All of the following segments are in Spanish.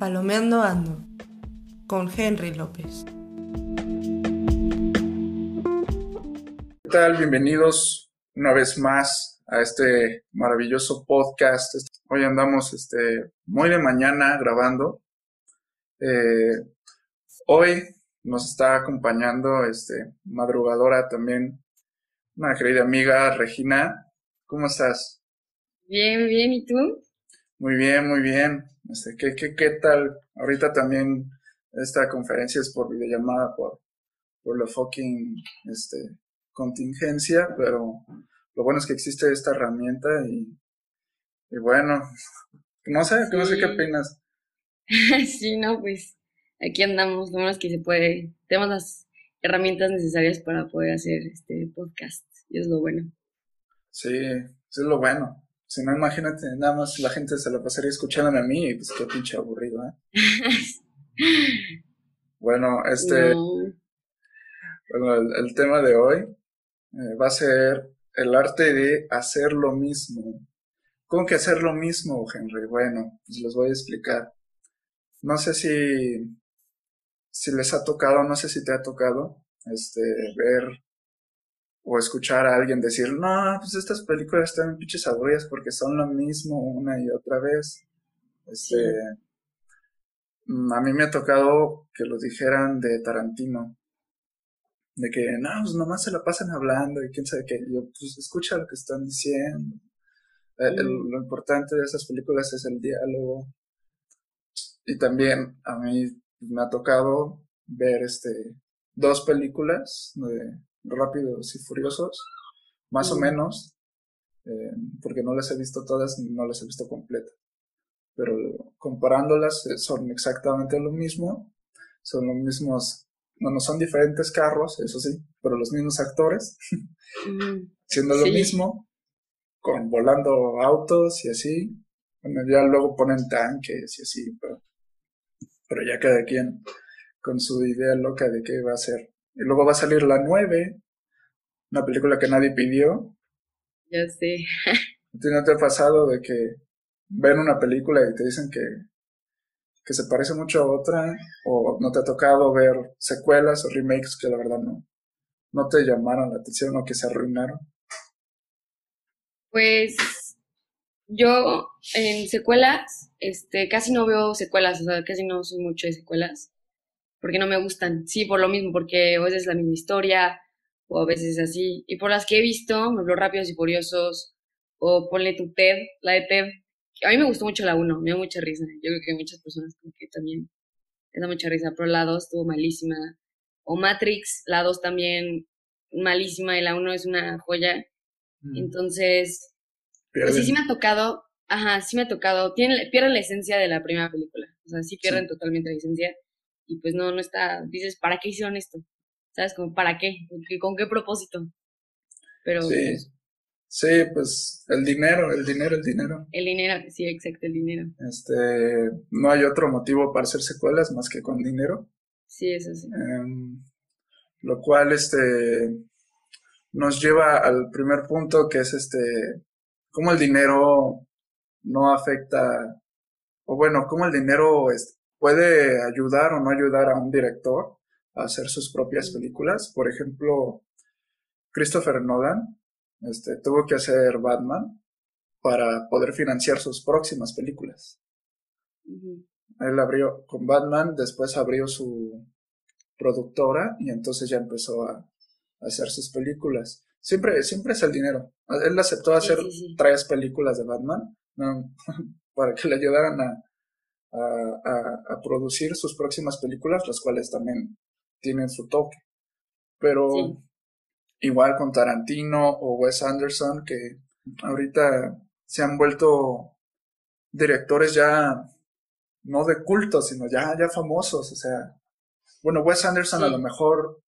Palomeando Ando con Henry López. ¿Qué tal? Bienvenidos una vez más a este maravilloso podcast. Hoy andamos este, muy de mañana grabando. Eh, hoy nos está acompañando este, madrugadora también, una querida amiga, Regina. ¿Cómo estás? Bien, bien. ¿Y tú? Muy bien, muy bien. Este, ¿qué, qué, qué tal? Ahorita también esta conferencia es por videollamada, por, por la fucking este, contingencia, pero lo bueno es que existe esta herramienta y, y bueno, no sé, no sé qué opinas. sí, no, pues aquí andamos, lo menos que se puede, tenemos las herramientas necesarias para poder hacer este podcast, y es lo bueno. Sí, eso es lo bueno. Si no, imagínate, nada más la gente se la pasaría escuchándome a mí y pues qué pinche aburrido, ¿eh? bueno, este... Bueno, el, tema de hoy eh, va a ser el arte de hacer lo mismo. ¿Cómo que hacer lo mismo, Henry? Bueno, pues les voy a explicar. No sé si, si les ha tocado, no sé si te ha tocado, este, ver o escuchar a alguien decir, no, pues estas películas están pinches aburridas porque son lo mismo una y otra vez. Este, mm, a mí me ha tocado que lo dijeran de Tarantino. De que, no, pues nomás se la pasan hablando y quién sabe qué. Yo, pues escucha lo que están diciendo. Eh, lo importante de esas películas es el diálogo. Y también a mí me ha tocado ver este dos películas de Rápidos y Furiosos, más o menos, eh, porque no las he visto todas, no las he visto completas. Pero comparándolas eh, son exactamente lo mismo, son los mismos, no, no son diferentes carros, eso sí, pero los mismos actores, siendo lo mismo, con volando autos y así. Bueno, ya luego ponen tanques y así, pero, pero ya cada quien con su idea loca de qué va a ser. Y luego va a salir la 9, una película que nadie pidió. Ya sé. ¿No te ha pasado de que ven una película y te dicen que, que se parece mucho a otra? ¿O no te ha tocado ver secuelas o remakes que la verdad no, no te llamaron la atención o que se arruinaron? Pues yo en secuelas, este, casi no veo secuelas, o sea, casi no soy mucho de secuelas porque no me gustan. Sí, por lo mismo, porque a veces es la misma historia, o a veces así. Y por las que he visto, me Rápidos y Furiosos, o ponle tu TED, la de TED. A mí me gustó mucho la 1, me dio mucha risa. Yo creo que muchas personas como que también les da mucha risa, pero la 2 estuvo malísima. O Matrix, la 2 también malísima y la 1 es una joya. Mm. Entonces, pues sí, sí me ha tocado, ajá, sí me ha tocado, tienen, pierden la esencia de la primera película. O sea, sí pierden totalmente la esencia y pues no, no está, dices, ¿para qué hicieron esto? ¿Sabes? Como, ¿para qué? ¿Con qué propósito? Pero... Sí. Pues sí, pues el dinero, el dinero, el dinero. El dinero, sí, exacto, el dinero. Este, no hay otro motivo para hacer secuelas más que con dinero. Sí, eso sí. Em, lo cual, este, nos lleva al primer punto que es este, cómo el dinero no afecta, o bueno, cómo el dinero este, puede ayudar o no ayudar a un director a hacer sus propias películas. Por ejemplo, Christopher Nolan este, tuvo que hacer Batman para poder financiar sus próximas películas. Él abrió con Batman, después abrió su productora y entonces ya empezó a, hacer sus películas. Siempre, siempre es el dinero. Él aceptó hacer tres películas de Batman para que le ayudaran a, a, producir sus próximas películas, las cuales también tienen su toque. Pero igual con Tarantino o Wes Anderson, que ahorita se han vuelto directores ya no de culto, sino ya, ya famosos. O sea, bueno, Wes Anderson a lo mejor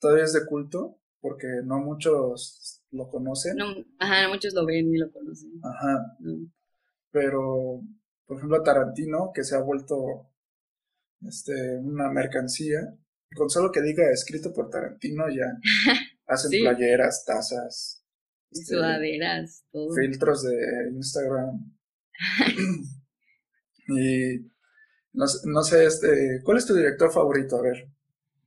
todavía es de culto, porque no muchos lo conocen. No, ajá, muchos lo ven y lo conocen. Ajá. Pero por ejemplo, Tarantino, que se ha vuelto este, una mercancía. Con solo que diga escrito por Tarantino ya hacen playeras, tazas, este, sudaderas, todo. filtros de Instagram. y No, no, sé, este, ¿cuál es tu director favorito? A ver,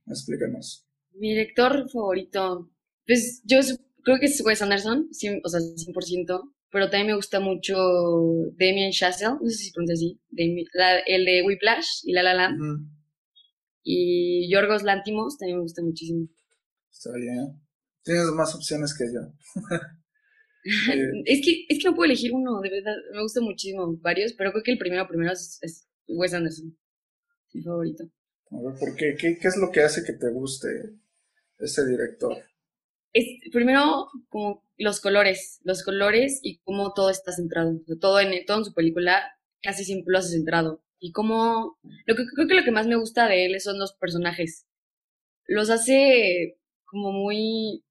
explícanos. Mi director favorito, pues yo creo que es Wes Anderson, o sea, 100%, pero también me gusta mucho Damien Chazelle, no sé si pronuncia así, el de Whiplash y La La Land. Y Yorgos Lantimos también me gusta muchísimo. Está bien. Tienes más opciones que yo. es, que, es que no puedo elegir uno, de verdad. Me gusta muchísimo varios, pero creo que el primero, primero es, es Wes Anderson. Mi favorito. A ver, ¿por qué? qué? ¿Qué es lo que hace que te guste ese director? Es, primero, como los colores, los colores y cómo todo está centrado. todo, en, todo en su película casi siempre lo hace centrado. Y cómo, lo que creo que lo que más me gusta de él son los personajes. Los hace como muy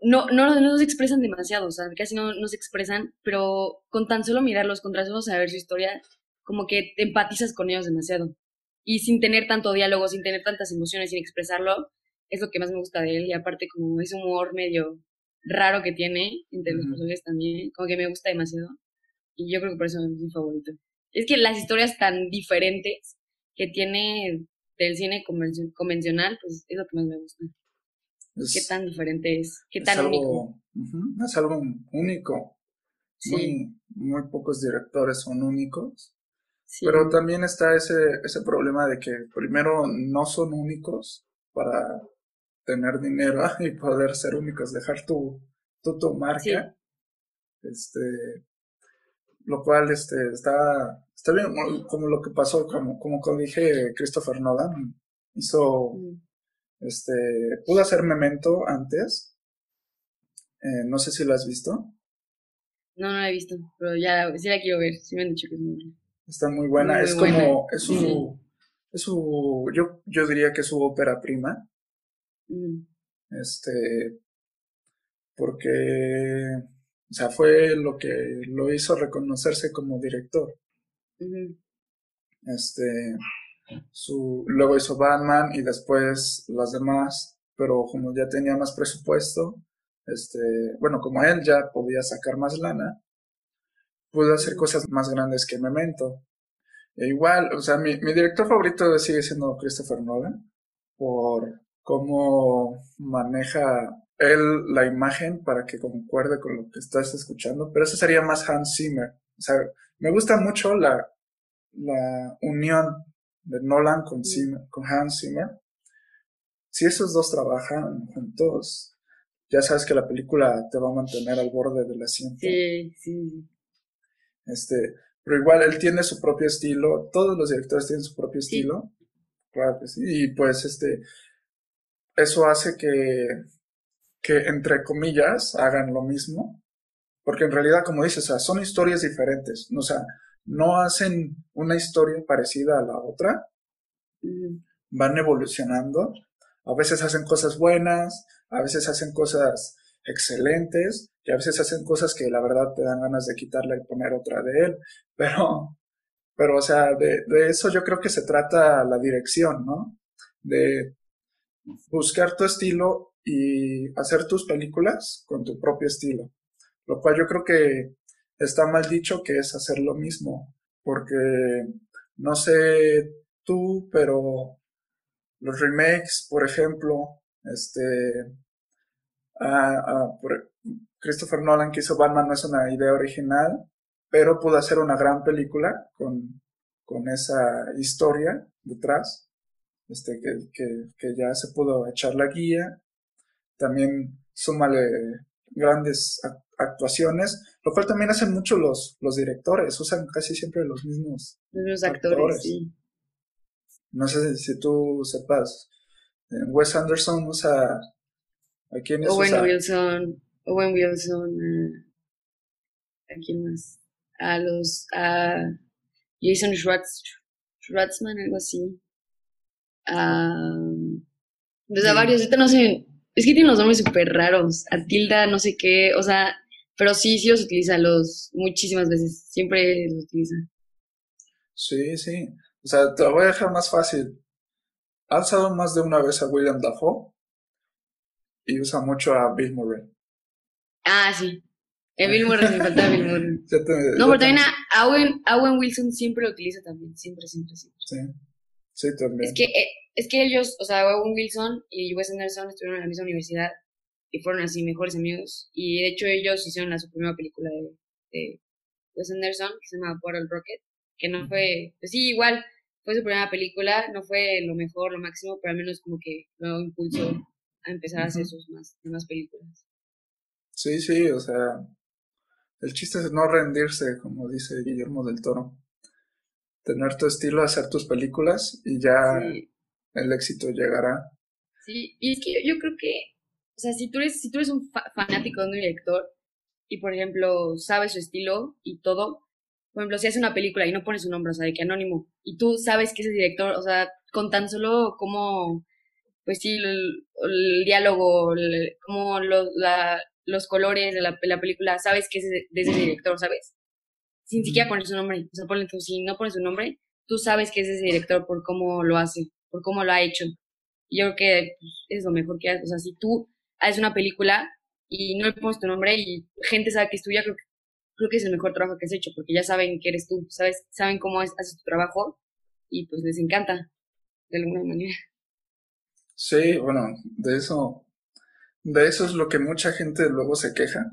no, no, no se expresan demasiado, o sea, casi no, no se expresan, pero con tan solo mirarlos, con tan solo saber su historia, como que te empatizas con ellos demasiado. Y sin tener tanto diálogo, sin tener tantas emociones, sin expresarlo, es lo que más me gusta de él. Y aparte, como ese humor medio raro que tiene entre los personajes también, como que me gusta demasiado. Y yo creo que por eso es mi favorito. Es que las historias tan diferentes que tiene del cine convencional, pues es lo que más me gusta. ¿Qué tan diferente es? ¿Qué tan único? es algo único. Muy, muy pocos directores son únicos. Pero también está ese, ese problema de que primero no son únicos para tener dinero y poder ser únicos, dejar tu, tu, tu marca. Este, lo cual este, está, está bien, como lo que pasó, como, como dije Christopher Nolan, hizo mm. Este, pude hacer Memento antes. Eh, no sé si lo has visto. No, no la he visto, pero ya sí la quiero ver. Sí me han dicho que es muy buena. Está muy buena. es como, es su, es su, yo, yo diría que es su ópera prima. Este, porque, o sea, fue lo que lo hizo reconocerse como director. Este, su, luego hizo Batman y después las demás, pero como ya tenía más presupuesto, este, bueno, como él ya podía sacar más lana, pudo hacer cosas más grandes que Memento. E igual, o sea, mi, mi director favorito sigue siendo Christopher Nolan, por cómo maneja él la imagen para que concuerde con lo que estás escuchando, pero eso sería más Hans Zimmer. O sea, me gusta mucho la, la unión de Nolan con, con Hans Zimmer, si esos dos trabajan juntos, ya sabes que la película te va a mantener al borde del asiento. Sí, sí. Este, pero igual él tiene su propio estilo, todos los directores tienen su propio estilo. Claro que sí. Y pues este, eso hace que, que entre comillas hagan lo mismo. Porque en realidad, como dices, son historias diferentes. O sea, no hacen una historia parecida a la otra, van evolucionando, a veces hacen cosas buenas, a veces hacen cosas excelentes y a veces hacen cosas que la verdad te dan ganas de quitarla y poner otra de él, pero, pero o sea, de, de eso yo creo que se trata la dirección, ¿no? De buscar tu estilo y hacer tus películas con tu propio estilo, lo cual yo creo que está mal dicho que es hacer lo mismo, porque no sé tú, pero los remakes, por ejemplo, este, Christopher Nolan que hizo Batman no es una idea original, pero pudo hacer una gran película con, con esa historia detrás, este, que, que, que ya se pudo echar la guía. También súmale grandes actuaciones, lo cual también hacen mucho los, los directores, usan casi siempre los mismos, los actores. Sí. No sé si tú sepas, Wes Anderson usa... ¿A quién es Owen Wilson, Owen Wilson, ¿a quién más? A los, a Jason Schwartz, Schwartzman, algo así. Um, pues a varios, ahorita no sé, es que tiene unos nombres súper raros. A Tilda, no sé qué, o sea, pero sí, sí los utiliza los muchísimas veces. Siempre los utiliza. Sí, sí. O sea, te lo voy a dejar más fácil. Ha usado más de una vez a William Dafoe y usa mucho a Bill Murray. Ah, sí. Eh, Bill Murray, me faltaba Bill Murray. Te- No, pero también a Owen, Owen Wilson siempre lo utiliza también, siempre, siempre, siempre. Sí, sí, también. Es que, eh, es que ellos, o sea, Owen Wilson y Wes Anderson estuvieron en la misma universidad y fueron así mejores amigos. Y de hecho ellos hicieron la, su primera película de, de Wes Anderson, que se llama Bottle Rocket, que no fue, pues sí, igual, fue su primera película, no fue lo mejor, lo máximo, pero al menos como que lo impulsó a empezar a hacer sus más, más películas. Sí, sí, o sea, el chiste es no rendirse, como dice Guillermo del Toro. Tener tu estilo, hacer tus películas y ya Sí. el éxito llegará. Sí, y es que yo, yo creo que, o sea, si tú eres, si tú eres un fa- fanático de un director y, por ejemplo, sabes su estilo y todo, por ejemplo, si hace una película y no pone su nombre, o sea, de que anónimo, y tú sabes que ese director, o sea, con tan solo como, pues sí, el, el diálogo, el- como lo- la- los colores de la, la película, sabes que es de ese director, ¿sabes? Sin siquiera poner su nombre, o sea, ponle tú, si no pones su nombre, tú sabes que es ese director por cómo lo hace, por cómo lo ha hecho. Y yo creo que pues, es lo mejor que haces. O sea, si tú haces una película y no le pones tu nombre y gente sabe que es tuya, creo que, creo que es el mejor trabajo que has hecho, porque ya saben que eres tú, sabes, saben cómo es- haces tu trabajo y pues les encanta, de alguna manera. Sí, bueno, de eso, de eso es lo que mucha gente luego se queja.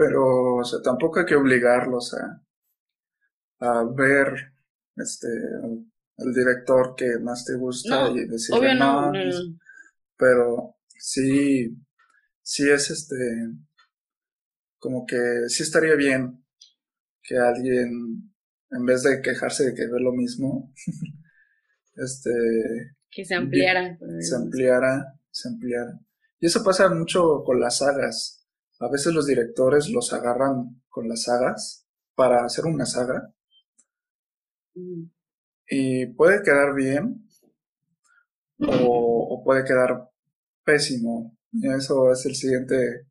Pero, o sea, tampoco hay que obligarlos a, a ver este al director que más te gusta No, y decirle no, no, no, pues, no. pero sí, sí es este, como que sí estaría bien que alguien, en vez de quejarse de que ve lo mismo, este, que se ampliara. se ampliara, se ampliara. Y eso pasa mucho con las sagas. A veces los directores los agarran con las sagas para hacer una saga Ujú. y puede quedar bien o, o puede quedar pésimo. Y eso es el siguiente,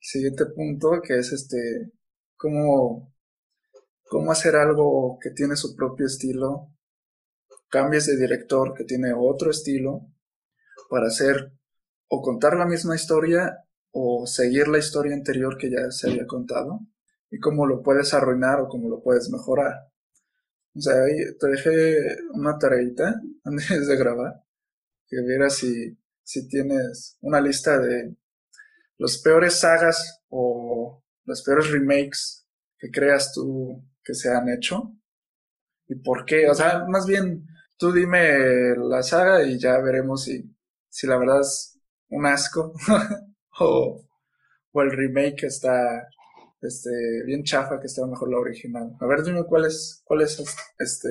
siguiente punto, que es este, cómo, cómo hacer algo que tiene su propio estilo, cambies de director que tiene otro estilo, para hacer o contar la misma historia o seguir la historia anterior que ya se había contado, y cómo lo puedes arruinar o cómo lo puedes mejorar. O sea, te dejé una tareita antes de grabar, que vieras si, si tienes una lista de los peores sagas o los peores remakes que creas tú que se han hecho y por qué. O sea, más bien tú dime la saga y ya veremos si, si la verdad es un asco o, o el remake está este, bien chafa que está mejor la original. A ver, dime cuál es, cuál es este,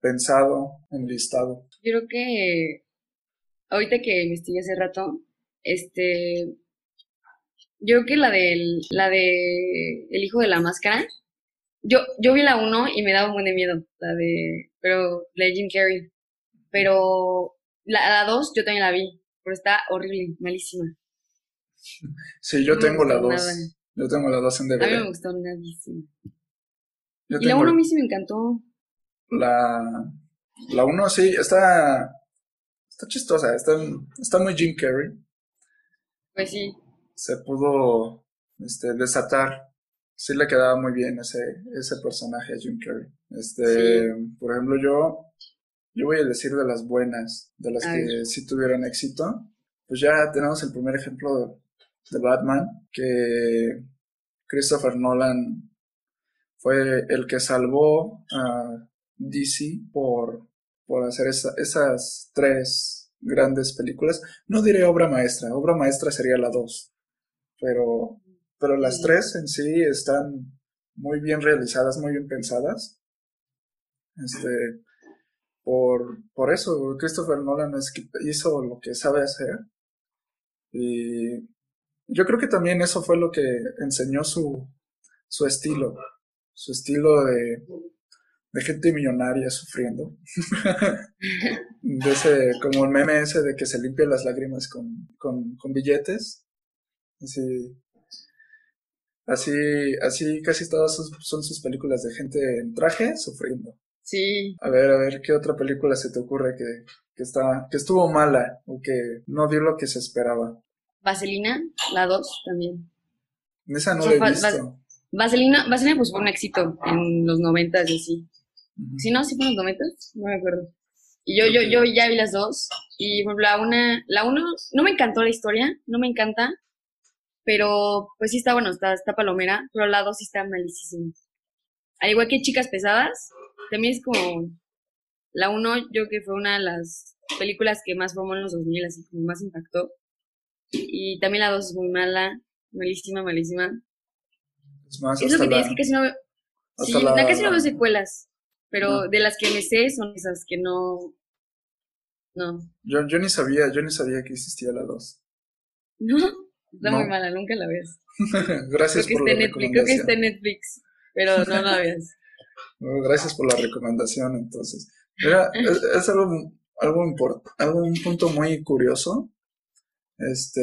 pensado, enlistado. Yo creo que ahorita que investigué hace rato, este, yo creo que la del, la de El hijo de la máscara, yo, yo vi la uno y me daba un buen de miedo, la de, pero, la pero la, la dos yo también la vi, pero está horrible, malísima. Sí, yo tengo la gustó 2. nada. Yo tengo la 2 en A mí me DVD. gustó. Yo Y la tengo uno a mí sí me encantó. la la 1 sí, está está chistosa, está, está muy Jim Carrey. Pues sí, Se pudo este, desatar. Sí le quedaba muy bien ese, ese personaje a Jim Carrey. Este, por ejemplo, yo, yo voy a decir de las buenas, de las que sí tuvieron éxito. Pues ya tenemos el primer ejemplo de, Batman, que Christopher Nolan fue el que salvó a DC por, por hacer esa- esas tres grandes películas. No diré obra maestra, obra maestra sería la dos, pero, pero las tres en sí están muy bien realizadas, muy bien pensadas. Este, por, por eso, Christopher Nolan es hizo lo que sabe hacer. Y yo creo que también eso fue lo que enseñó su, su estilo, su estilo de, de gente millonaria sufriendo. De ese, como el meme ese de que se limpia las lágrimas con, con, con billetes. Así, así, así casi todas sus- son sus películas de gente en traje sufriendo. sí. A ver, a ver, ¿qué otra película se te ocurre que, que está, que estuvo mala o que no dio lo que se esperaba? Vaselina, la dos también. Esa no O la he va-. Vaselina, Vaselina pues fue un éxito en los noventas y así. Si no, sí fue en los noventas, no me acuerdo. Y yo, yo, yo ya vi las dos. Y por ejemplo, la una, la uno, no me encantó la historia, no me encanta. Pero pues sí está bueno, está, está palomera. Pero la dos sí está malísima. Al igual que Chicas Pesadas, también es como. La uno, yo que fue una de las películas que más formó en los 2000, así como más impactó. Y también la dos es muy mala, malísima, malísima. Es más, Es lo que la- es que casi no veo, sí, la- na- casi no veo secuelas, pero No. de las que me sé son esas que no, no, Yo, yo ni sabía, yo ni sabía que existía la 2. no, está muy No. mala, nunca la veas. Gracias Creo que por está la Netflix, creo que está en Netflix, pero no la veas. Bueno, Gracias por la recomendación, entonces. Mira, es, es algo, algo import- algo, un punto muy curioso. Este,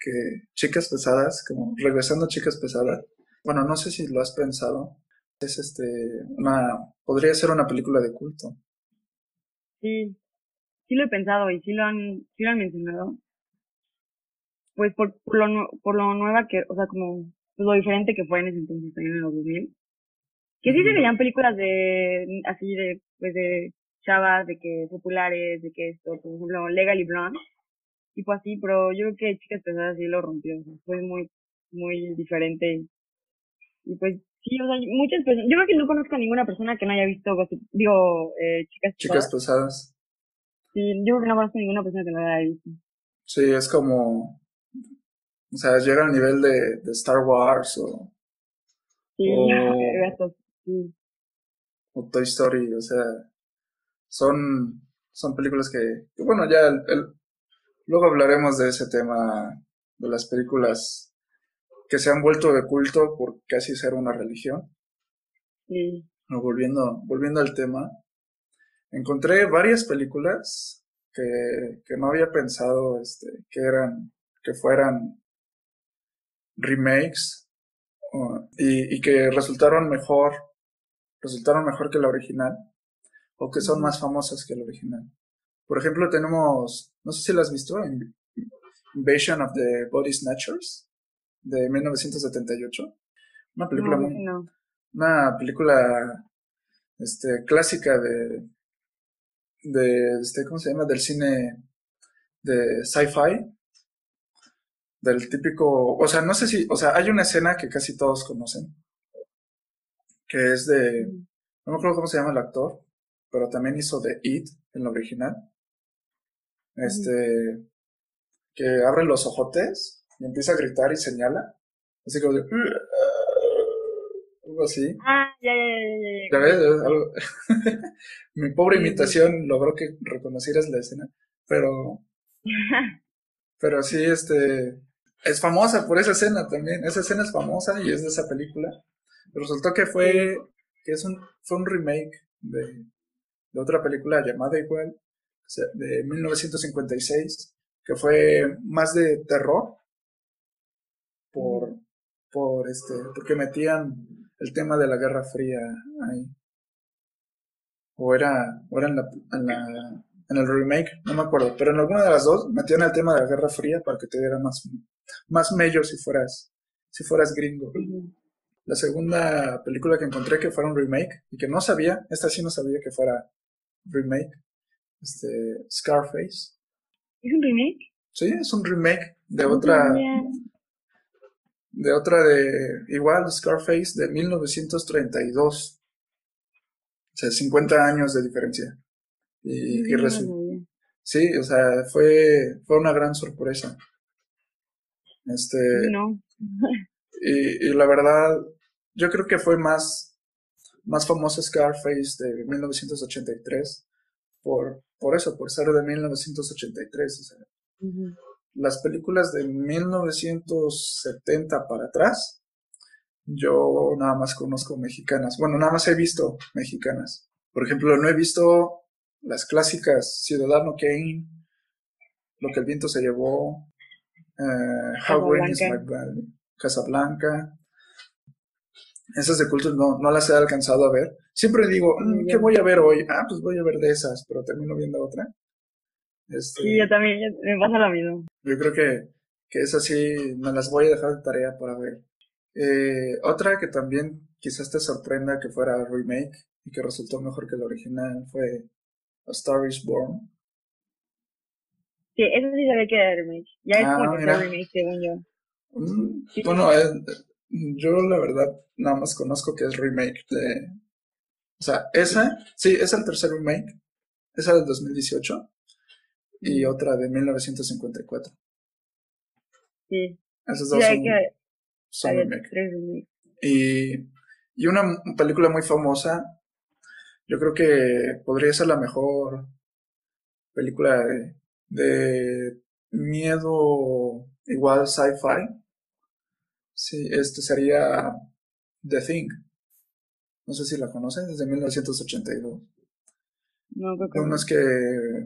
que chicas pesadas, como regresando a chicas pesadas. Bueno, no sé si lo has pensado. Es este, una, podría ser una película de culto. Sí, sí lo he pensado y sí lo han, sí lo han mencionado. Pues por, por lo, por lo nueva que, o sea, como lo diferente que fue en ese entonces también en los 2000. Que sí se veían películas de, así de, pues de chavas, de que populares, de que esto, por ejemplo, Legally Blonde, tipo así, pero yo creo que Chicas Pesadas sí lo rompió, o sea, fue muy, muy diferente. Y pues sí, o sea, muchas personas, yo creo que no conozco a ninguna persona que no haya visto, digo, eh, Chicas Pesadas. Chicas pesadas. Sí, yo creo que no conozco a ninguna persona que no la haya visto. Sí, es como, o sea, llega al nivel de, de Star Wars o, Sí, gatos, sí. o Toy Story, o sea, son, son películas que, que, bueno, ya el- el- luego hablaremos de ese tema, de las películas que se han vuelto de culto por casi ser una religión. No, volviendo, volviendo al tema, encontré varias películas que, que no había pensado este, que eran, que fueran remakes uh, y, y que resultaron mejor, resultaron mejor que la original, o que son más famosas que la original. Por ejemplo, tenemos, no sé si la has visto, In- Invasion of the Body Snatchers, de 1978. Una película No, muy, no. una película este, clásica de, de este, ¿cómo se llama? Del cine de sci-fi. Del típico, o sea, no sé si, o sea, hay una escena que casi todos conocen, que es de, no me acuerdo cómo se llama el actor, pero también hizo de It en la original. Este, que abre los ojotes y empieza a gritar y señala, así como de, algo así. Ah, ya, ya, ya, ya, Ya ya. ves, es algo- Mi pobre imitación logró que reconocieras la escena, pero, pero sí, este, es famosa por esa escena también. Esa escena es famosa y es de esa película. Resultó que fue, que es un, fue un remake de, de otra película llamada igual, de 1956, que fue más de terror, por, por este, porque metían el tema de la Guerra Fría ahí. O era, o era en, la, en, la- en el remake, no me acuerdo, pero en alguna de las dos metían el tema de la Guerra Fría para que te diera más, más mello si fueras, si fueras gringo. La segunda película que encontré que fuera un remake y que no sabía, esta sí no sabía que fuera remake, este, Scarface. ¿Es un remake? Sí, es un remake de No otra, de otra de, igual, Scarface de 1932. O sea, 50 años de diferencia. Y, y Sí, resu- o sea, fue, fue una gran sorpresa. Este, no. y, y la verdad, yo creo que fue más, más famoso Scarface de 1983 por, por eso, por ser de 1983. O sea, las películas de 1970 para atrás, yo nada más conozco mexicanas. Bueno, nada más he visto mexicanas. Por ejemplo, no he visto las clásicas Ciudadano Kane, Lo que el viento se llevó, eh, How Green is My Casablanca. Esas de culto no, no las he alcanzado a ver. Siempre digo, "Mm, ¿qué voy a ver hoy? Ah, pues voy a ver de esas, pero termino viendo otra. Este, Sí, yo también, me pasa lo mismo. yo creo que, que esas sí me las voy a dejar de tarea para ver. Eh, otra que también quizás te sorprenda que fuera remake y que resultó mejor que el original fue A Star is Born. Sí, eso sí sabía que era remake. Ya es Ah, como que remake, según yo. Mm, Sí. Bueno, eh, yo la verdad nada más conozco que es remake de... O sea, esa, sí, es el tercer remake. Esa del 2018 y otra de 1954. Sí, Esas dos son, que son remake. Y, y una película muy famosa, yo creo que podría ser la mejor película de, de miedo igual sci-fi. Sí, este sería The Thing. No sé si la conoces, desde 1982. No, creo que unos que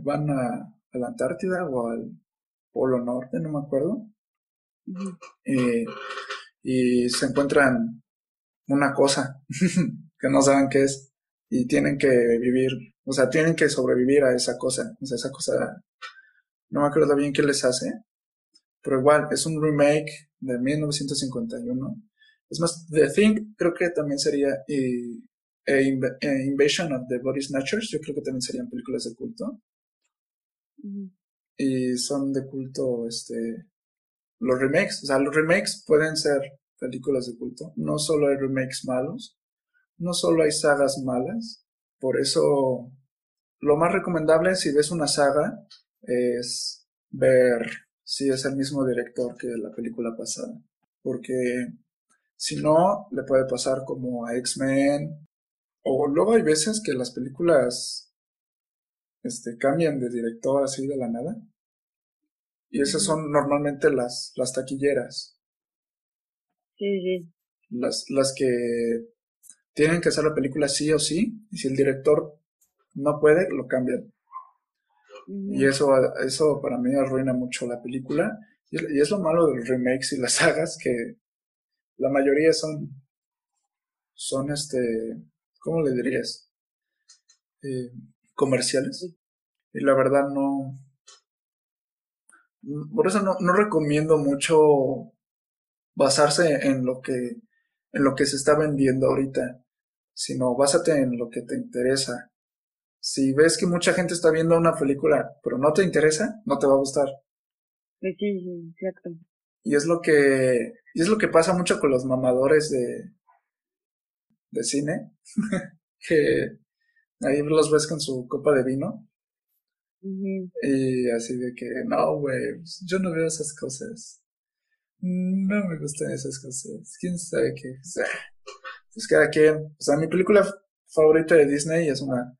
van a, a la Antártida o al Polo Norte, no me acuerdo. Y, y se encuentran una cosa que no saben qué es y tienen que vivir, o sea, tienen que sobrevivir a esa cosa, o sea, esa cosa, no me acuerdo bien qué les hace, pero igual, es un remake de 1951. Es más, The Thing creo que también sería y, e Inv- e Invasion of the Body Snatchers, yo creo que también serían películas de culto y son de culto este los remakes, o sea, los remakes pueden ser películas de culto, no solo hay remakes malos, no solo hay sagas malas, por eso lo más recomendable si ves una saga es ver si es el mismo director que la película pasada, porque si no le puede pasar como a X-Men o luego hay veces que las películas este cambian de director así de la nada. Y esas son normalmente las, las taquilleras, Sí, sí. las, las que tienen que hacer la película sí o sí, y si el director no puede, lo cambian. Y eso, eso para mí arruina mucho la película. Y, es- y es lo malo de los remakes y las sagas, que la mayoría son, son este, ¿cómo le dirías? Eh, comerciales. Y la verdad no, por eso no, no recomiendo mucho basarse en lo que, en lo que se está vendiendo ahorita, sino básate en lo que te interesa. Si ves que mucha gente está viendo una película, pero no te interesa, no te va a gustar. Sí, sí, exacto. Y es lo que, y es lo que pasa mucho con los mamadores de, de cine, que ahí los ves con su copa de vino y así de que, no, güey, pues, yo no veo esas cosas. No me gustan esas cosas. ¿Quién sabe qué? O sea, pues cada quien. O sea, mi película favorita de Disney es una,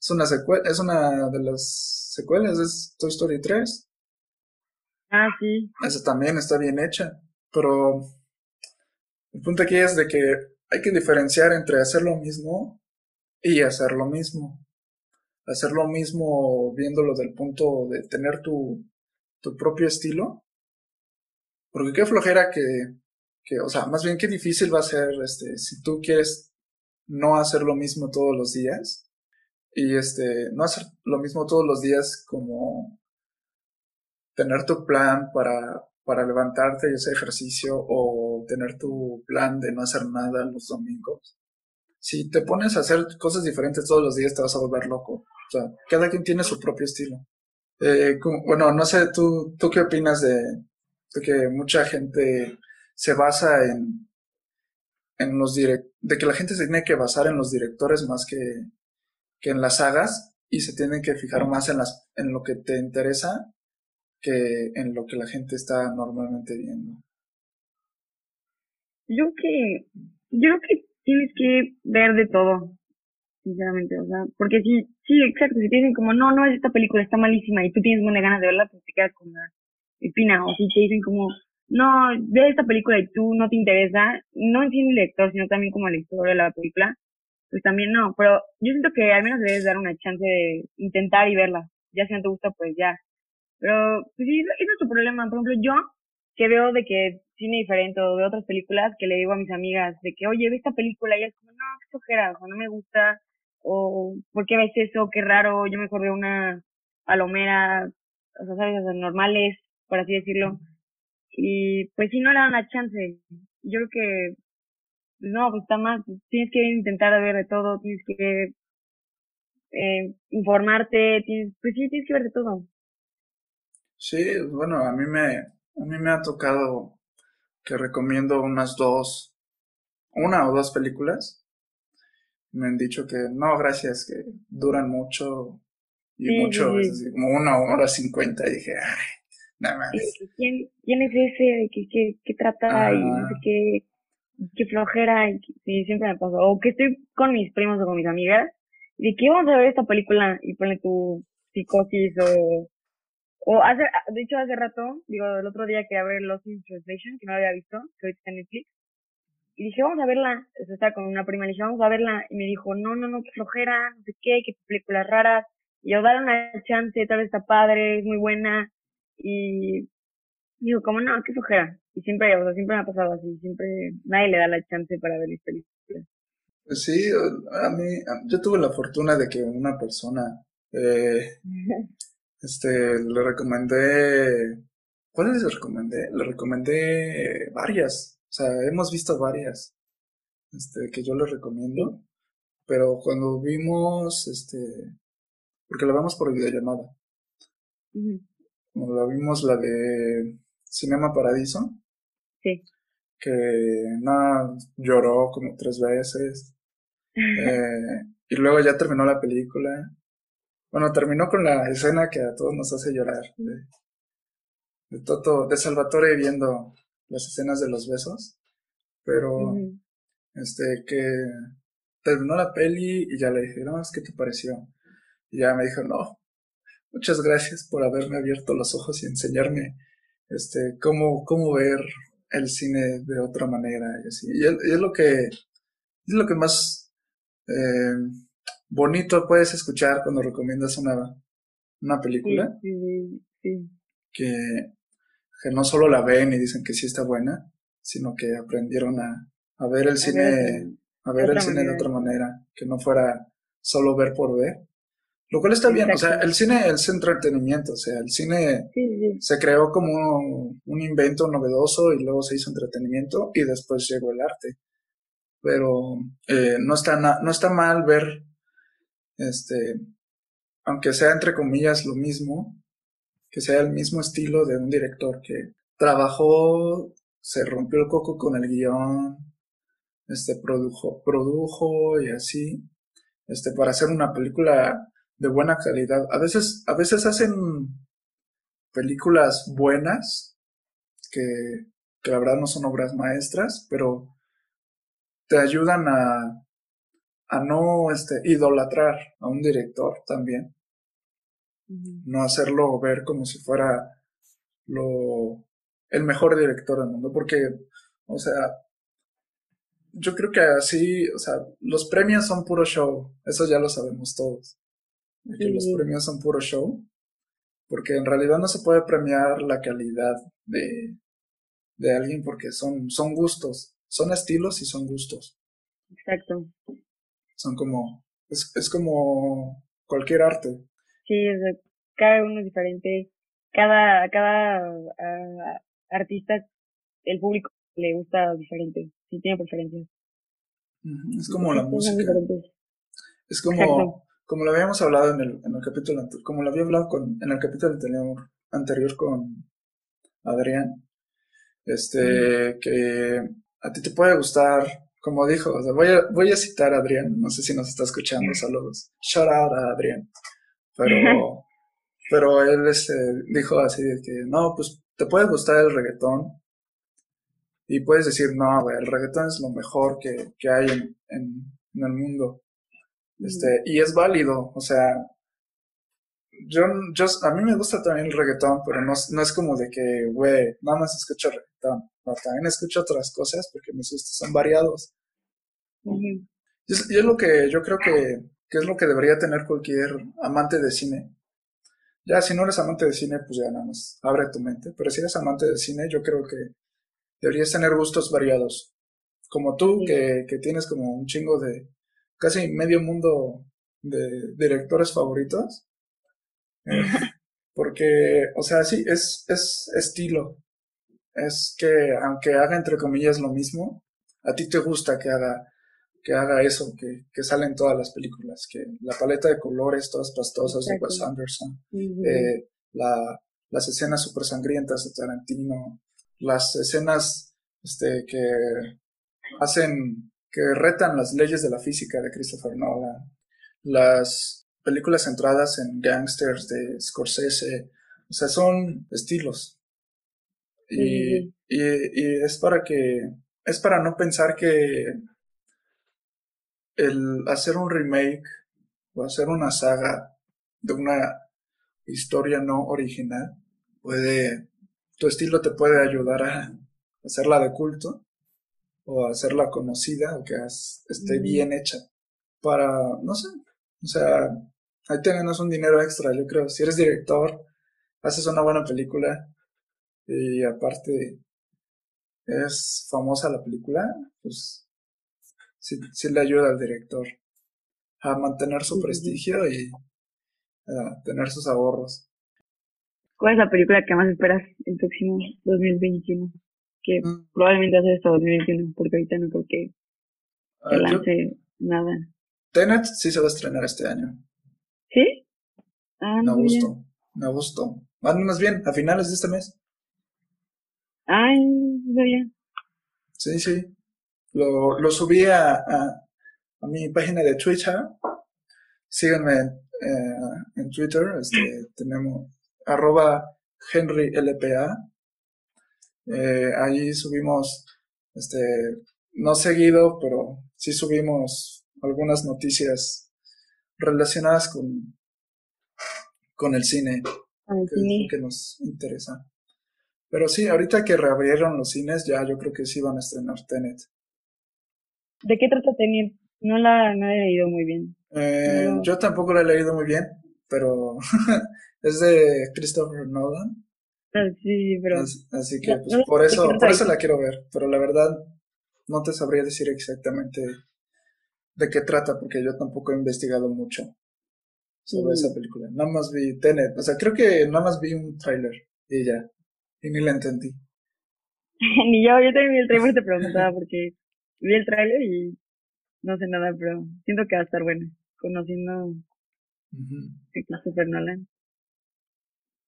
es una secuela, es una de las secuelas, es Toy Story 3. Ah, sí. Esa también está bien hecha, pero el punto aquí es de que hay que diferenciar entre hacer lo mismo y hacer lo mismo. Hacer lo mismo viéndolo del punto de tener tu, tu propio estilo. Porque qué flojera que, que, o sea, más bien qué difícil va a ser, este, si tú quieres no hacer lo mismo todos los días y este, no hacer lo mismo todos los días como tener tu plan para, para levantarte y hacer ejercicio o tener tu plan de no hacer nada los domingos. Si te pones a hacer cosas diferentes todos los días te vas a volver loco. O sea, cada quien tiene su propio estilo. Eh, bueno, no sé, ¿tú, ¿tú qué opinas de, de que mucha gente se basa en, en los direct de que la gente se tiene que basar en los directores más que, que en las sagas y se tienen que fijar más en las, en lo que te interesa que en lo que la gente está normalmente viendo. Yo que, yo creo que tienes que ver de todo, sinceramente, o sea, porque si, sí, exacto, si te dicen como, no, no, esta película está malísima y tú tienes buena ganas de verla, pues te quedas con la espina, o si te dicen como, no, ve esta película y tú no te interesa, no en sí el lector, sino también como el lector de la película, pues también no, pero yo siento que al menos debes dar una chance de intentar y verla, ya si no te gusta, pues ya, pero, pues sí, ese es tu problema. Por ejemplo, yo, que veo de que cine diferente o de otras películas, que le digo a mis amigas de que, oye, ve esta película, y es como, no, qué flojera, o no me gusta, o, ¿por qué ves eso? Qué raro, yo mejor veo una palomera, o sea, sabes, o sea, normales, por así decirlo. Y, pues sí, no le dan la chance. Yo creo que, no, pues está más, tienes que intentar ver de todo, tienes que eh, informarte, tienes, pues sí, tienes que ver de todo. Sí, bueno, a mí me, a mí me ha tocado que recomiendo unas dos, una o dos películas. Me han dicho que no, gracias, que duran mucho y mucho, como una hora cincuenta. Y dije, ay, nada más. ¿Quién, quién es ese? ¿Qué, qué, qué trata? Y no sé qué, qué flojera. Y, siempre me pasa. O que estoy con mis primos o con mis amigas. Y de qué vamos a ver esta película y pone tu psicosis o o hace, de hecho hace rato, digo, el otro día que a ver Lost in Translation, que no había visto, que hoy está en Netflix, y dije, vamos a verla, eso está con una prima, y dije, vamos a verla, y me dijo, no, no, no, qué flojera, no sé qué, qué películas raras, y yo, dar una chance, tal vez está padre, es muy buena, y digo, como no, qué flojera, y siempre, o sea, siempre me ha pasado así, siempre, nadie le da la chance para ver las películas. Pues sí, a mí, yo tuve la fortuna de que una persona, eh, Este, le recomendé. ¿Cuáles le recomendé? Le recomendé varias. O sea, hemos visto varias. Este, que yo le recomiendo. Pero cuando vimos, este. Porque la vemos por videollamada. Cuando la vimos la de Cinema Paradiso. Sí. Que nada, lloró como tres veces. eh, y luego ya terminó la película bueno, terminó con la escena que a todos nos hace llorar. De, de Toto, de Salvatore viendo las escenas de los besos. Pero, este, que terminó la peli y ya le dije, no, ¿qué te pareció? Y ya me dijo, no, muchas gracias por haberme abierto los ojos y enseñarme, este, cómo, cómo ver el cine de otra manera y así. Y es, lo que, es lo que más, eh, bonito puedes escuchar cuando recomiendas una, una película. Sí, sí, Que, que no solo la ven y dicen que sí está buena, sino que aprendieron a, a ver el cine, a ver el cine de otra manera, que no fuera solo ver por ver. Lo cual está bien, o sea, el cine es entretenimiento, o sea, el cine se creó como un invento novedoso y luego se hizo entretenimiento y después llegó el arte. Pero eh, no, está no está mal ver este, aunque sea entre comillas lo mismo, que sea el mismo estilo de un director que trabajó, se rompió el coco con el guion, este, produjo, produjo y así, este, para hacer una película de buena calidad. A veces, a veces hacen películas buenas, que, que la verdad no son obras maestras, pero te ayudan a, a no este, idolatrar a un director también. No hacerlo ver como si fuera lo, el mejor director del mundo. Porque, o sea, yo creo que así, o sea, los premios son puro show. Eso ya lo sabemos todos. Que los premios son puro show. Porque en realidad no se puede premiar la calidad de, de alguien porque son, son gustos. Son estilos y son gustos. Exacto. Son como, es, es como cualquier arte. Sí, cada uno es diferente. Cada, cada uh, artista, el público le gusta diferente. Sí, tiene preferencias. Es como la música. Es como, como lo habíamos hablado en el, en el capítulo anterior, como lo había hablado con, en el capítulo anterior, anterior con Adrián. Este, que a ti te puede gustar como dijo, voy, a, voy a citar a Adrián, no sé si nos está escuchando, saludos. Shout out a Adrián. Pero, pero él este, dijo así de que, no, pues te puede gustar el reggaetón y puedes decir, no, el reggaetón es lo mejor que, que hay en, en, el mundo. Este, y es válido, o sea, yo, yo, a mí me gusta también el reggaetón, pero no, no es como de que, güey, nada más escucho reggaetón. No, también escucho otras cosas porque mis gustos son variados. y, es, lo que yo creo que, que, es lo que debería tener cualquier amante de cine. Ya, si no eres amante de cine, pues ya nada más abre tu mente. Pero si eres amante de cine, yo creo que deberías tener gustos variados. Como tú, que, que tienes como un chingo de casi medio mundo de directores favoritos. porque, o sea, sí, es, es estilo. es que aunque haga entre comillas lo mismo, a ti te gusta que haga que haga eso, que, que sale en todas las películas, que la paleta de colores, todas pastosas de Wes Anderson, eh, la, las escenas super sangrientas de Tarantino, las escenas este, que hacen, que retan las leyes de la física de Christopher Nolan, las películas centradas en gangsters de Scorsese, o sea, son estilos. Y, y, y es para que, es para no pensar que el hacer un remake o hacer una saga de una historia no original puede, tu estilo te puede ayudar a hacerla de culto o hacerla conocida o que esté bien hecha para, no sé, o sea, ahí tenemos un dinero extra, yo creo. Si eres director, haces una buena película y aparte es famosa la película, pues sí, le ayuda al director a mantener su prestigio y a tener sus ahorros. ¿Cuál es la película que más esperas el próximo 2021? Que mm. probablemente hace hasta 2021, porque ahorita no creo que ah, se lance nada. Tenet sí se va a estrenar este año. ¿Sí? Ah, me gustó, me gustó. Más bien, a finales de este mes. Ay, no bien. Sí, sí. Lo, lo subí a, a, mi página de Twitter. Síganme eh, en Twitter. Este, tenemos arroba HenryLPA. Eh, ahí subimos, este, no seguido, pero sí subimos algunas noticias relacionadas con, con el cine, que, que nos interesa. Pero sí, ahorita que reabrieron los cines, ya yo creo que sí van a estrenar Tenet. ¿De qué trata Tenet? No la, no he leído muy bien. Eh, Yo tampoco la he leído muy bien, pero es de Christopher Nolan. Sí, pero... Así, que pues, por eso, por eso la quiero ver, pero la verdad no te sabría decir exactamente de qué trata, porque yo tampoco he investigado mucho sobre esa mm. película. Nada más vi Tenet, o sea, creo que nada más vi un tráiler y ya, y ni la entendí. ni yo, yo también vi el trailer te preguntaba porque vi el tráiler y no sé nada, pero siento que va a estar bueno. Conociendo uh -huh. Nolan,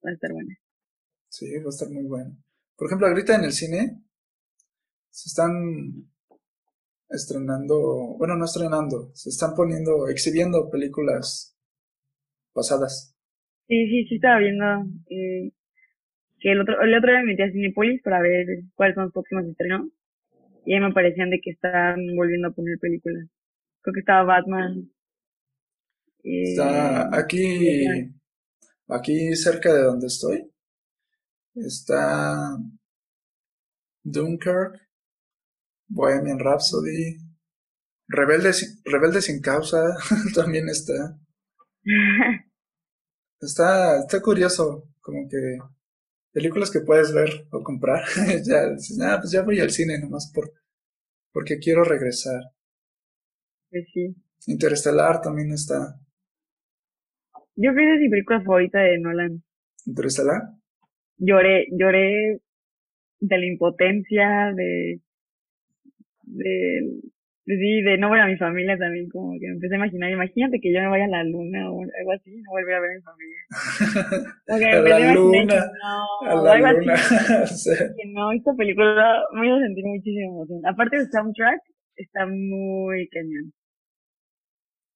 va a estar bueno. Sí, va a estar muy bueno. Por ejemplo, ahorita en el cine se están estrenando, bueno, no estrenando, se están poniendo, exhibiendo películas pasadas. Sí, sí, sí estaba viendo eh, que el otro, el otro día me metí a Cinepolis para ver cuáles son los próximos estrenos y ahí me parecían de que están volviendo a poner películas. Creo que estaba Batman. está aquí, aquí cerca de donde estoy. Está Dunkirk, Bohemian Rhapsody, Rebelde, Rebelde sin causa también está. Está, está curioso, como que películas que puedes ver o comprar, ya dices, ah, pues ya voy al cine nomás por, porque quiero regresar. Pues sí. Interestelar también está. Yo creo que es mi película favorita de Nolan. ¿Interestelar? Lloré, lloré de la impotencia, de, de Sí, de no ver a mi familia también, como que me empecé a imaginar, imagínate que yo me vaya a la luna o algo así, no volver a ver a mi familia. a la luna, no, a la luna. Que no, esta película me hizo sentir muchísima emoción. Aparte del soundtrack, está muy cañón.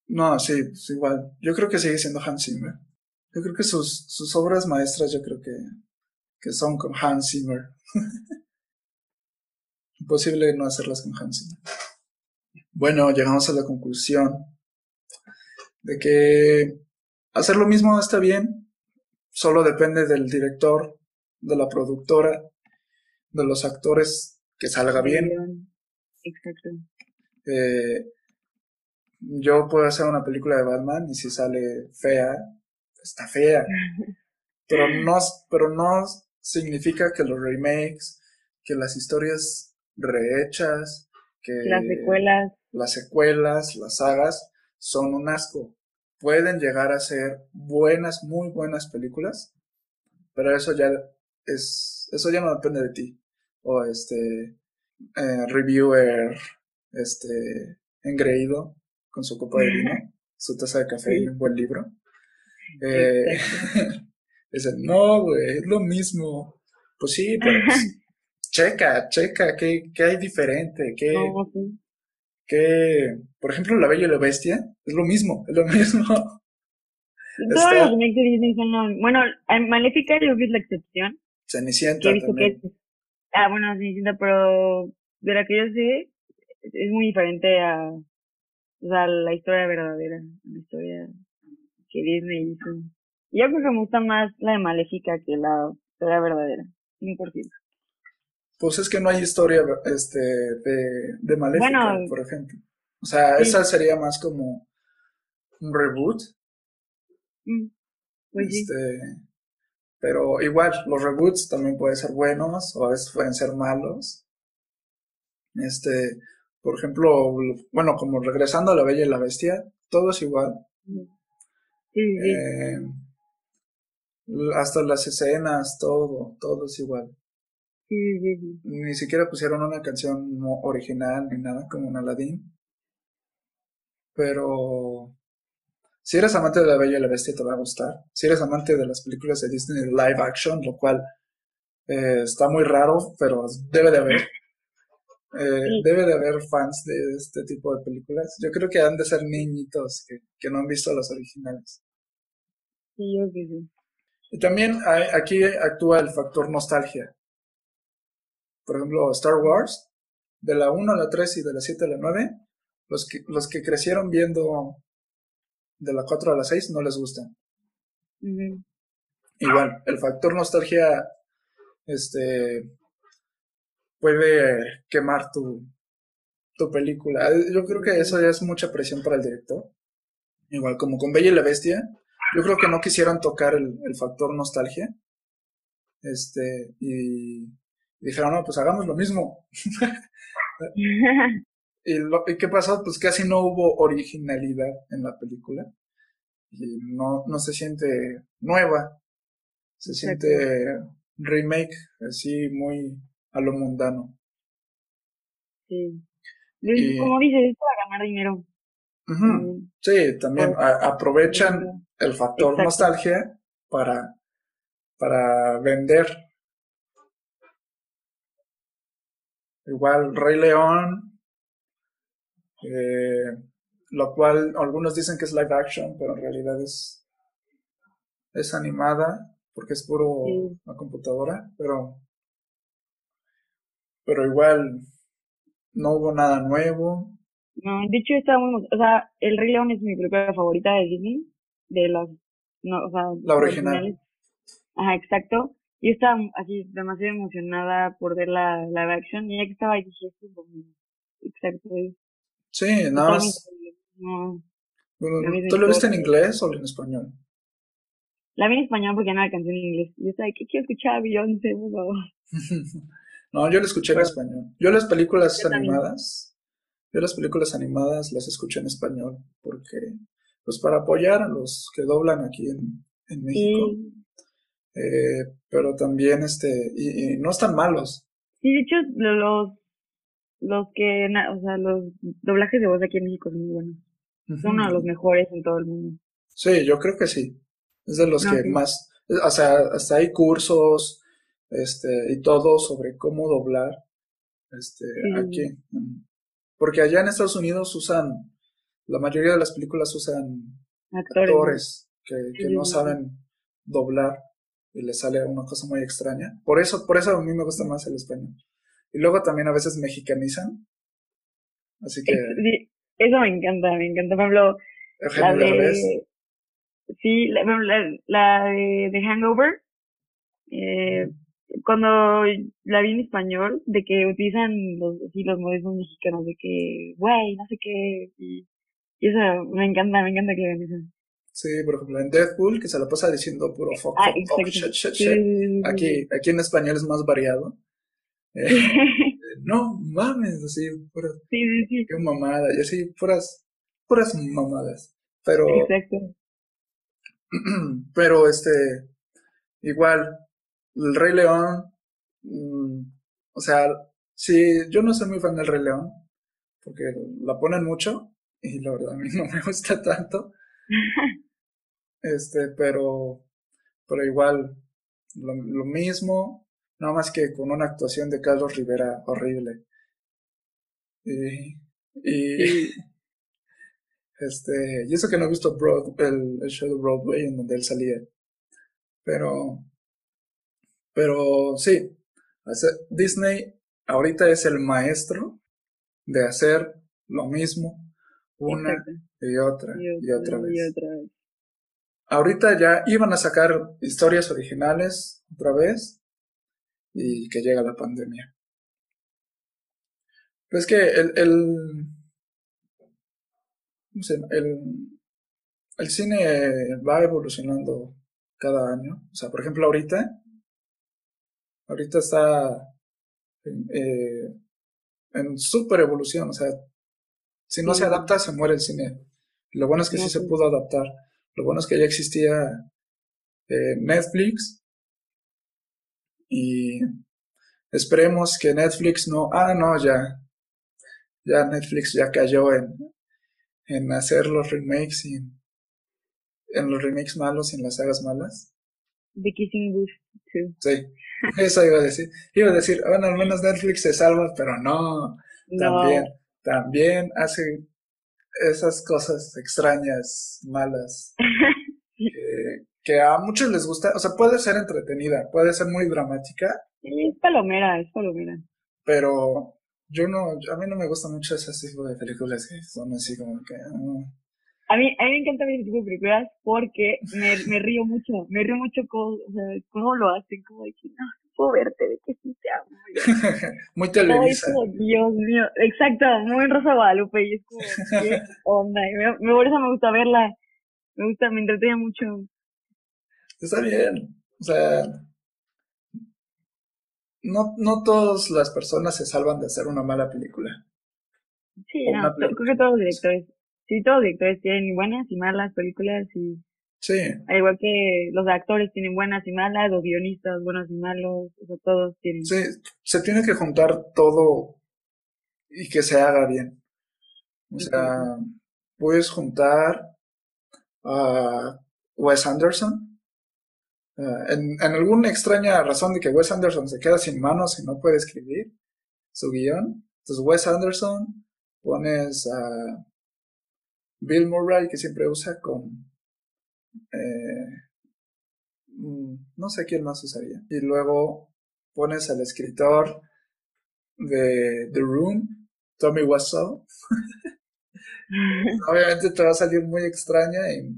No, sí, pues igual. Yo creo que sigue siendo Hans Zimmer. Yo creo que sus, sus obras maestras, yo creo que, que son con Hans Zimmer. Imposible no hacerlas con Hans Zimmer. Bueno, llegamos a la conclusión de que hacer lo mismo está bien, solo depende del director, de la productora, de los actores, que salga bien. Exacto. Eh, yo puedo hacer una película de Batman y si sale fea, está fea. Pero no, pero no significa que los remakes, que las historias rehechas, que las secuelas las secuelas, las sagas, son un asco. Pueden llegar a ser buenas, muy buenas películas, pero eso ya es, eso ya no depende de ti. o este eh, reviewer este engreído con su copa de vino, su taza de café y un buen libro. Eh, dicen, no, güey, es lo mismo. Pues sí, pero pues, checa, checa, ¿qué, qué hay diferente? ¿Qué, No, sí. qué, por ejemplo, La Bella y la Bestia es lo mismo, es lo mismo. Todos Está- los remakes de Disney son Bueno, en Maléfica yo que es la excepción. Que Cenicienta que también. es... Ah, bueno, sí, pero de la que yo sé, es muy diferente a... O sea, la historia verdadera. La historia que Disney hizo. Yo creo que me gusta más la de Maléfica que la historia verdadera. 100%. Pues es que no hay historia este, de, de Maléfica, Bueno. por ejemplo. O sea, Sí. esa sería más como un reboot. Mm, Pues sí. Este, pero igual, los reboots también pueden ser buenos o a veces pueden ser malos. Este, por ejemplo, bueno, como regresando a La Bella y la Bestia, todo es igual. Sí, sí. Eh, hasta las escenas, todo, todo es igual. Sí, sí, sí. Ni siquiera pusieron una canción original ni nada como en Aladdin. Pero si eres amante de La Bella y la Bestia te va a gustar. Si eres amante de las películas de Disney live action, lo cual eh, está muy raro, pero debe de haber. Eh, Sí. debe de haber fans de este tipo de películas. Yo creo que han de ser niñitos que, que no han visto las originales. Sí, yo creo que sí. Y también hay- aquí actúa el factor nostalgia. Por ejemplo, Star Wars, de la 1 a la 3 y de la 7 a la 9, los que, los que crecieron viendo de la 4 a la 6 no les gustan. Igual, el factor nostalgia este, puede quemar tu, tu película. Yo creo que eso ya es mucha presión para el director. Igual, como con Bella y la Bestia, yo creo que no quisieron tocar el, el factor nostalgia. Este, y, y dijeron, no, pues hagamos lo mismo. ¿Y, lo, ¿Y qué pasó? Pues casi no hubo originalidad en la película. Y no, no se siente nueva. Se siente remake, así muy a lo mundano. Sí. Y- Como dices, es para ganar dinero. También. Sí, también a- aprovechan el factor Exacto. nostalgia para, para vender. Igual Rey León, eh, lo cual algunos dicen que es live action, pero en realidad es, es animada porque es puro Sí. la computadora, pero, pero igual no hubo nada nuevo. No, de hecho está muy, o sea, El Rey León es mi película favorita de Disney, de las, no, o sea, La original. Ajá, exacto. Yo estaba así demasiado emocionada por ver la live action y ya que estaba ahí dije, esto es lo mismo. Exacto. Sí, nada más. Bueno, La misma ¿Tú lo viste en inglés o en español? La vi en español porque no la canción en inglés. Y yo estaba, ¿qué quiero escuchar a Beyoncé, por favor? No, yo lo escuché en español. Yo las películas Yo animadas, yo las películas animadas las escuché en español porque, pues para apoyar a los que doblan aquí en, en México. Eh, pero también, este, y, y no están malos. sí, de hecho, lo- los, los que, o sea, los doblajes de voz aquí en México son muy buenos. Son uno de los mejores en todo el mundo. Sí, yo creo que sí. Es de los que sí. más, o sea, hasta hay cursos, este, y todo sobre cómo doblar, este, Sí. aquí. Porque allá en Estados Unidos usan, la mayoría de las películas usan Actores. actores que, que Sí, no sí, sí. saben doblar y les sale una cosa muy extraña. Por eso, por eso a mí me gusta más el español. Y luego también a veces mexicanizan. Así que, sí, Eso me encanta, me encanta. Por ejemplo, la de, sí, la, la, la de, de Hangover, eh, cuando la vi en español, de que utilizan los, así, los modismos mexicanos, de que, güey, no sé qué, y, y eso me encanta, me encanta que hagan eso. sí, por ejemplo, en Deadpool, que se la pasa diciendo puro fuck, Ah, fuck, shit, shit, shit. Aquí, aquí en español es más variado. Eh, sí. no mames, así, puras, sí, sí, sí, qué mamada, y así, puras, puras mamadas. Pero, exacto. pero este, igual, el Rey León, mm, o sea, sí, yo no soy muy fan del Rey León, porque la ponen mucho y la verdad a mí no me gusta tanto. Este, pero, pero igual, lo, lo mismo, nada más que con una actuación de Carlos Rivera horrible. Y, y este, y eso que no he visto Broad, el, el show de Broadway en donde él salía. Pero, pero sí, Disney ahorita es el maestro de hacer lo mismo una y otra y otra, vez. Y otra vez. Ahorita ya iban a sacar historias originales otra vez y que llega la pandemia. Pues que el, el, no sé, el, el cine va evolucionando cada año. O sea, por ejemplo, ahorita, ahorita está eh, en super evolución. O sea, si no se adapta, se muere el cine. Lo bueno es que sí se pudo adaptar. Lo bueno es que ya existía eh, Netflix. Y esperemos que Netflix no. Ah, no, ya. Ya Netflix ya cayó en, en hacer los remakes y en los remakes malos y en las sagas malas. The Kissing Booth too. Sí, eso iba a decir. Iba a decir, bueno, al menos Netflix se salva, pero no. También, también hace esas cosas extrañas, malas, que, que, a muchos les gusta. O sea, puede ser entretenida, puede ser muy dramática. Sí, es palomera, es palomera. Pero yo no, a mí no me gustan mucho ese tipo de películas que son así como que... Ah. A mí, a mí me encanta ver ese tipo de películas porque me, me río mucho, me río mucho con, o sea, cómo lo hacen, como de que no, puedo verte, de que sí te amo. muy televisa. Ay, Dios mío, exacto, muy Rosa Guadalupe y es como, ¿qué onda? Y me, me, por eso me gusta verla, me gusta, me entretiene mucho. Está bien, o sea, no, no todas las personas se salvan de hacer una mala película. Sí, no, creo que todos los directores, sí, todos los directores tienen buenas y malas películas y Sí. Al igual que los actores tienen buenas y malas, los guionistas buenos y malos, o sea, todos tienen. Sí, se tiene que juntar todo y que se haga bien. O sea, puedes juntar a Wes Anderson Uh, en, en, alguna extraña razón de que Wes Anderson se queda sin manos y no puede escribir su guion. Entonces Wes Anderson pones a Bill Murray que siempre usa con... Eh, no sé quién más usaría. Y luego pones al escritor de The Room, Tommy Wiseau. Obviamente te va a salir muy extraña y,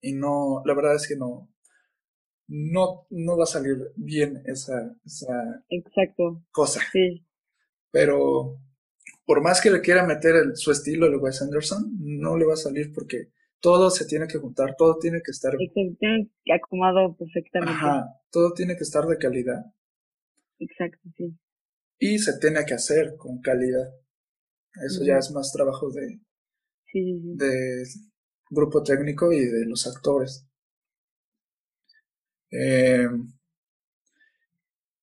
y no, la verdad es que no, no, no va a salir bien esa, esa Exacto. cosa. Sí. Pero por más que le quiera meter el, su estilo de Wes Anderson, no le va a salir porque todo se tiene que juntar, todo tiene que estar... Tiene acomodado perfectamente. Ajá, todo tiene que estar de calidad. Exacto, sí. Y se tiene que hacer con calidad. Eso ya es más trabajo de, sí, sí. de grupo técnico y de los actores. Eh,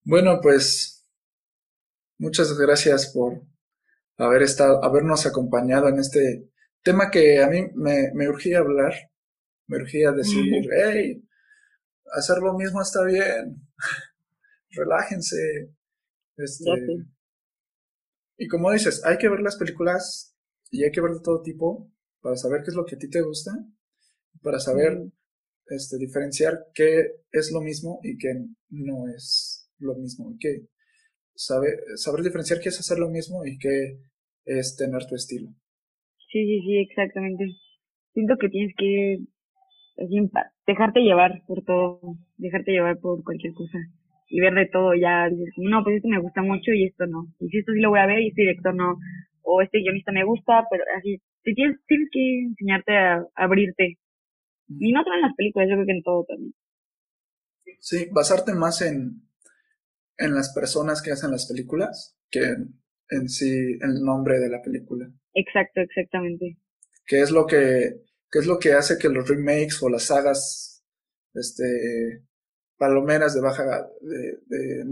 bueno, pues muchas gracias por haber estado, habernos acompañado en este tema que a mí me, me urgía hablar, me urgía decir, hey, hacer lo mismo está bien, relájense. Este, y como dices, hay que ver las películas y hay que ver de todo tipo para saber qué es lo que a ti te gusta, para saber este, diferenciar qué es lo mismo y qué no es lo mismo. Que saber, saber diferenciar qué es hacer lo mismo y qué es tener tu estilo. Sí, sí, sí, exactamente. Siento que tienes que dejarte llevar por todo, dejarte llevar por cualquier cosa y ver de todo ya dices no pues esto me gusta mucho y esto no y si esto sí lo voy a ver y este director no o este guionista me gusta pero así tienes, tienes que enseñarte a abrirte y no solo en las películas, yo creo que en todo también. Sí, basarte más en, en las personas que hacen las películas que en, en sí el nombre de la película. Exacto, exactamente. ¿Qué es lo que, qué es lo que hace que los remakes o las sagas, este, palomeras de baja, de, de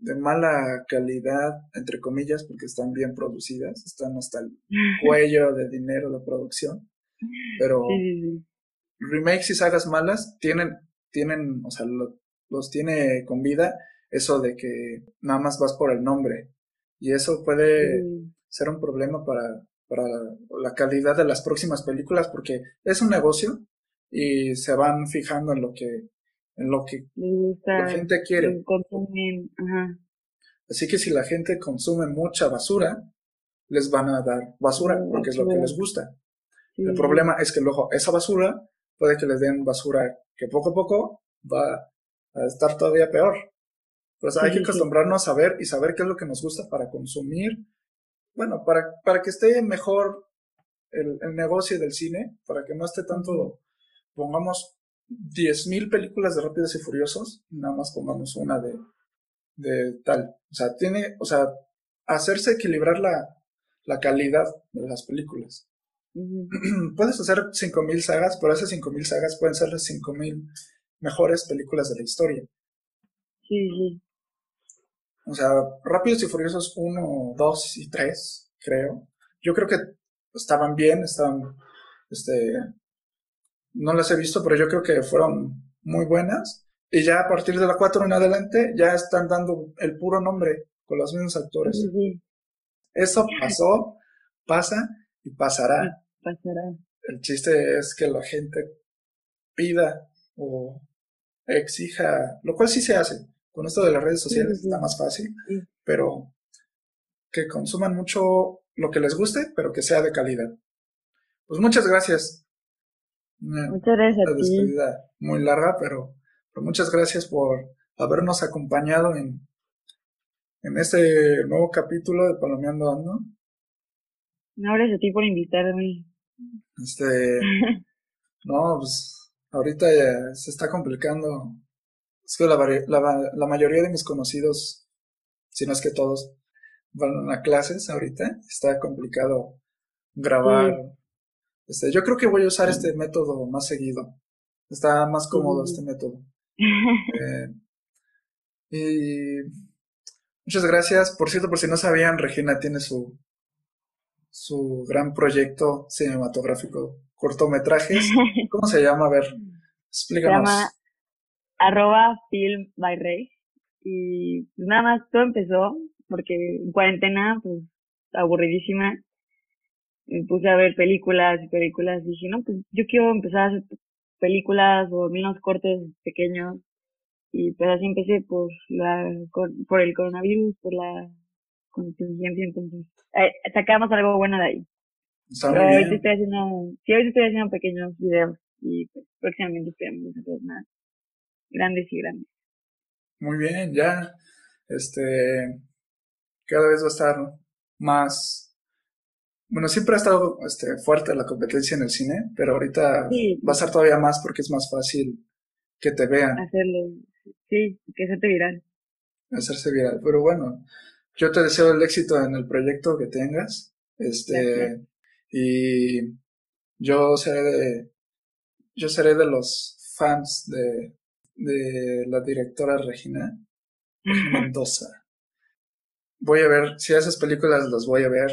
de mala calidad, entre comillas, porque están bien producidas, están hasta el cuello de dinero de producción, pero remakes y sagas malas tienen, tienen, o sea, los tiene con vida eso de que nada más vas por el nombre y eso puede ser un problema para, para la calidad de las próximas películas porque es un negocio y se van fijando en lo que en lo que la gente quiere. Así que si la gente consume mucha basura, les van a dar basura porque es lo que les gusta. El problema es que luego esa basura puede que les den basura que poco a poco va a estar todavía peor. Pues hay que acostumbrarnos a ver y saber qué es lo que nos gusta para consumir. Bueno, para, para que esté mejor el, el negocio del cine, para que no esté tanto, pongamos 10.000 películas de Rápidos y Furiosos, nada más pongamos una de, de tal. O sea, tiene, o sea, hacerse equilibrar la, la calidad de las películas. Puedes hacer 5.000 sagas, pero esas 5.000 sagas pueden ser las 5.000 mejores películas de la historia. Sí, sí. O sea, Rápidos y Furiosos 1, 2 y 3, creo. Yo creo que estaban bien, estaban, este, no las he visto, pero yo creo que fueron muy buenas. Y ya a partir de la 4 en adelante ya están dando el puro nombre con los mismos actores. Eso pasó, pasa y pasará. Pasará. El chiste es que la gente pida o exija, lo cual sí se hace. Con esto de las redes sociales está más fácil, pero que consuman mucho lo que les guste, pero que sea de calidad. Pues muchas gracias. Muchas gracias a ti. muy larga, pero, muchas gracias por habernos acompañado en, en este nuevo capítulo de Palomeando Ando. No, gracias a ti por invitarme. Este, no, pues ahorita ya se está complicando. Es que la, la, la mayoría de mis conocidos, si no es que todos, van a clases ahorita. Está complicado grabar. Este, yo creo que voy a usar este método más seguido. Está más cómodo este método. Eh, y muchas gracias. Por cierto, por si no sabían, Regina tiene su, su gran proyecto cinematográfico, cortometrajes. ¿Cómo se llama? A ver, explícanos. Se llama arroba film by Rey. Y pues nada más todo empezó porque en cuarentena, pues aburridísima, me puse a ver películas y películas y dije, no, pues yo quiero empezar a hacer películas o unos cortes pequeños y pues así empecé por la por el coronavirus, por la contingencia, entonces eh, sacamos algo bueno de ahí. Pero hoy estoy haciendo, sí, hoy estoy haciendo pequeños videos y pues, próximamente esperamos hacer más grandes y grandes. Muy bien, ya, este, cada vez va a estar más bueno, siempre ha estado este, fuerte la competencia en el cine, pero ahorita va a ser todavía más porque es más fácil que te vean. Hacerlo, sí, que hacerte viral. Hacerse viral. Pero bueno, yo te deseo el éxito en el proyecto que tengas. Este, y yo seré de, yo seré de los fans de, de la directora Regina, Mendoza. Voy a ver, si esas películas las voy a ver,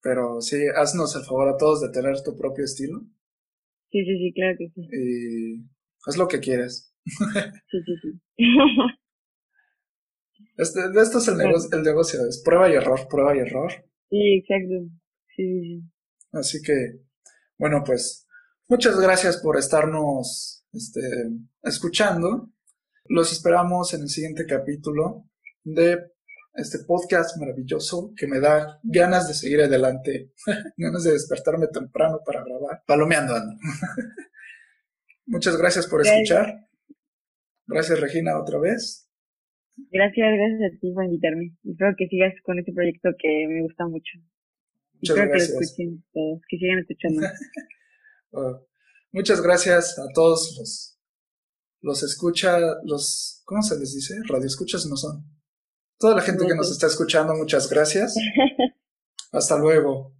pero sí, haznos el favor a todos de tener tu propio estilo. Sí, sí, sí, claro que sí. Y haz lo que quieras. Sí, sí, sí. Este, esto es el, negocio, el negocio, es prueba y error, prueba y error. Sí, exacto. Sí, sí. Así que, bueno, pues, muchas gracias por estarnos este, escuchando. Los esperamos en el siguiente capítulo de este podcast maravilloso que me da ganas de seguir adelante, ganas de despertarme temprano para grabar, palomeando Muchas gracias por escuchar. Gracias Regina otra vez. Gracias, gracias a ti por invitarme. Espero que sigas con este proyecto que me gusta mucho. Muchas Espero gracias. que lo escuchen todos, que sigan escuchando. muchas gracias a todos los los escucha, los, ¿cómo se les dice? Radio escuchas no son. Toda la gente que nos está escuchando, muchas gracias. Hasta luego.